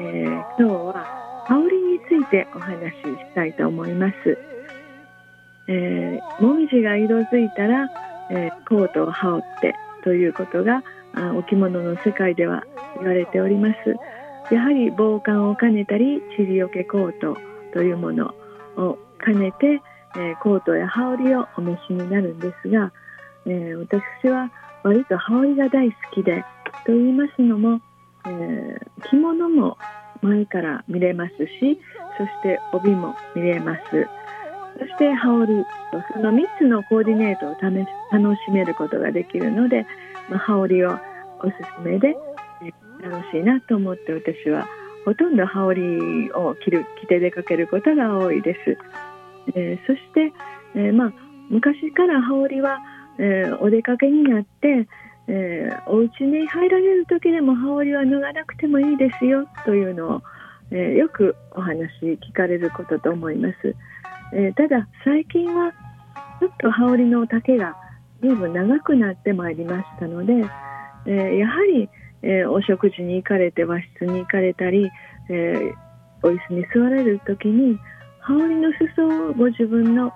えー、今日は羽織についてお話ししたいと思います、えー、もみじが色づいたら、えー、コートを羽織ってということがお着物の世界では言われております。やはり防寒を兼ねたり塵よけコートというものを兼ねて、えー、コートや羽織をお召しになるんですが、えー、私は割と羽織が大好きでと言いますのも、えー、着物も前から見れますしそして帯も見れますそして羽織とその3つのコーディネートを楽しめることができるので、まあ、羽織をおすすめでえ、楽しいなと思って私はほとんど羽織を着る着て出かけることが多いです。えー、そして、え、まあ、昔から羽織は、え、お出かけになって、えー、お家に入られる時でも羽織は脱がなくてもいいですよというのを、えよくお話聞かれることと思います。えただ最近はちょっと羽織の丈が随分長くなってまいりましたので、えやはり、えお食事に行かれて和室に行かれたり、えお椅子に座られる時に羽織の裾をご自分の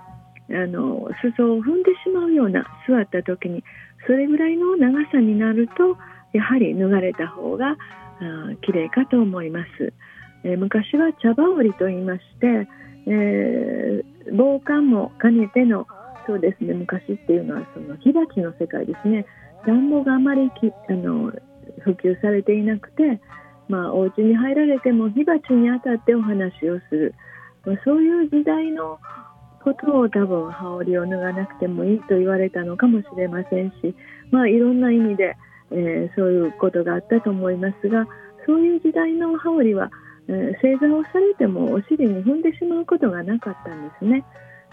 あの裾を踏んでしまうような座った時にそれぐらいの長さになるとやはり脱がれた方が綺麗かと思います、えー、昔は茶葉織と言いまして、えー、防寒も兼ねてのそうですね昔っていうのはその火鉢の世界ですね。暖房があまりきあの普及されていなくて、まあ、お家に入られても火鉢に当たってお話をする。まあ、そういう時代のことを多分羽織を脱がなくてもいいと言われたのかもしれませんし、まあ、いろんな意味で、えー、そういうことがあったと思いますがそういう時代の羽織は、えー、正座をされてもお尻に踏んでしまうことがなかったんですね。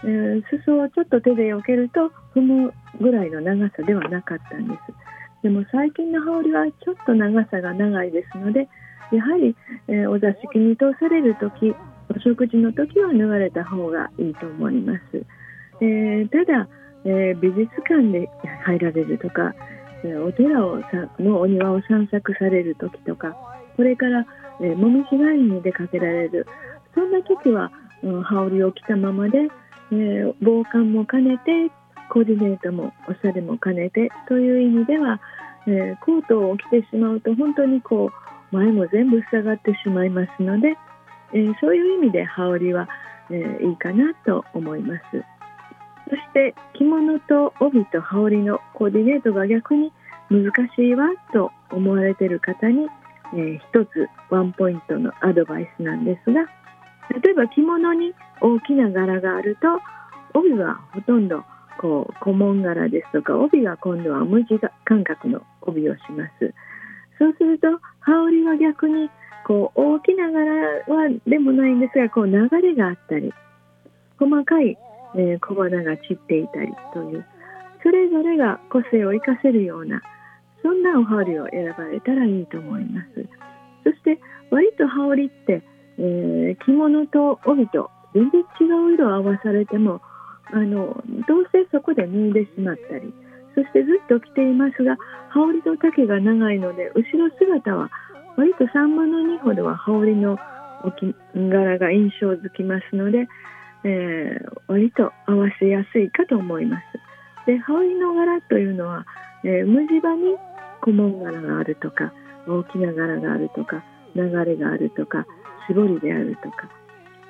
えー、裾をちょっと手で避けると踏むぐらいの長さではなかったんです。でも最近の羽織はちょっと長さが長いですのでやはり、えー、お座敷に通される時お食事の時は脱がれた方がいいと思います。えー、ただ、えー、美術館で入られるとか、えー、お寺をさのお庭を散策される時とかこれから、えー、もみじ狩りに出かけられるそんな時は、うん、羽織を着たままで、えー、防寒も兼ねてコーディネートもおしゃれも兼ねてという意味では、えー、コートを着てしまうと本当にこう前も全部塞がってしまいますので、えー、そういう意味で羽織は、えー、いいかなと思います。そして着物と帯と羽織のコーディネートが逆に難しいわと思われている方に、えー、一つワンポイントのアドバイスなんですが例えば着物に大きな柄があると帯はほとんどこう古紋柄ですとか帯は今度は無地感覚の帯をします。そうすると羽織は逆にこう大きな柄はでもないんですがこう流れがあったり細かい、えー、小花が散っていたりというそれぞれが個性を生かせるようなそんなお羽織を選ばれたらいいと思います。そして割と羽織って、えー、着物と帯と全然違う色を合わされてもあのどうせそこで脱いでしまったりそしてずっと着ていますが羽織と丈が長いので後ろ姿は割と3分の2ほどは羽織の柄が印象づきますので、えー、割と合わせやすいかと思います。で羽織の柄というのは、えー、無地場に小紋柄があるとか大きな柄があるとか流れがあるとか絞りであるとか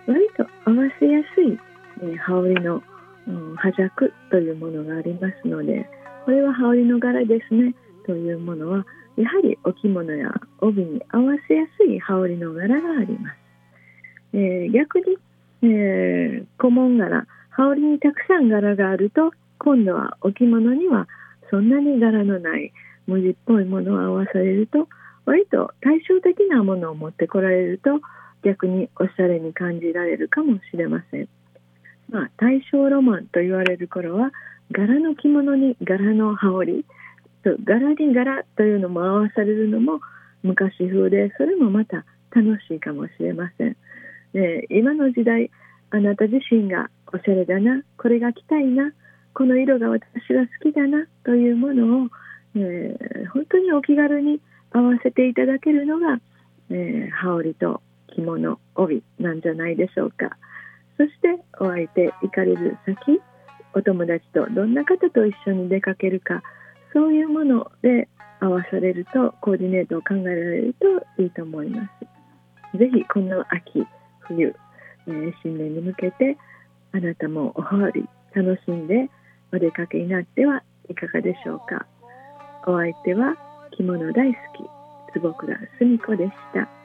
割と合わせやすい、えー、羽織の、うん、というものがありますのでこれは羽織の柄ですねというものはやはりお着物や帯に合わせやすい羽織の柄があります。えー、逆に、えー、小紋柄羽織にたくさん柄があると今度はお着物にはそんなに柄のない無地っぽいものを合わされると割と対照的なものを持ってこられると、逆におしゃれに感じられるかもしれません。まあ、大正ロマンと言われる頃は柄の着物に柄の羽織柄に柄というのも合わされるのも昔風でそれもまた楽しいかもしれません。で今の時代あなた自身がおしゃれだなこれが着たいなこの色が私は好きだなというものを、えー、本当にお気軽に合わせていただけるのが、えー、羽織と着物帯なんじゃないでしょうかそしてお相手行かれる先お友達とどんな方と一緒に出かけるかそういうもので合わされるとコーディネートを考えられるといいと思います。ぜひこの秋冬、えー、新年に向けてあなたもおはわり楽しんでお出かけになってはいかがでしょうか。お相手は着物大好き坪倉澄子でした。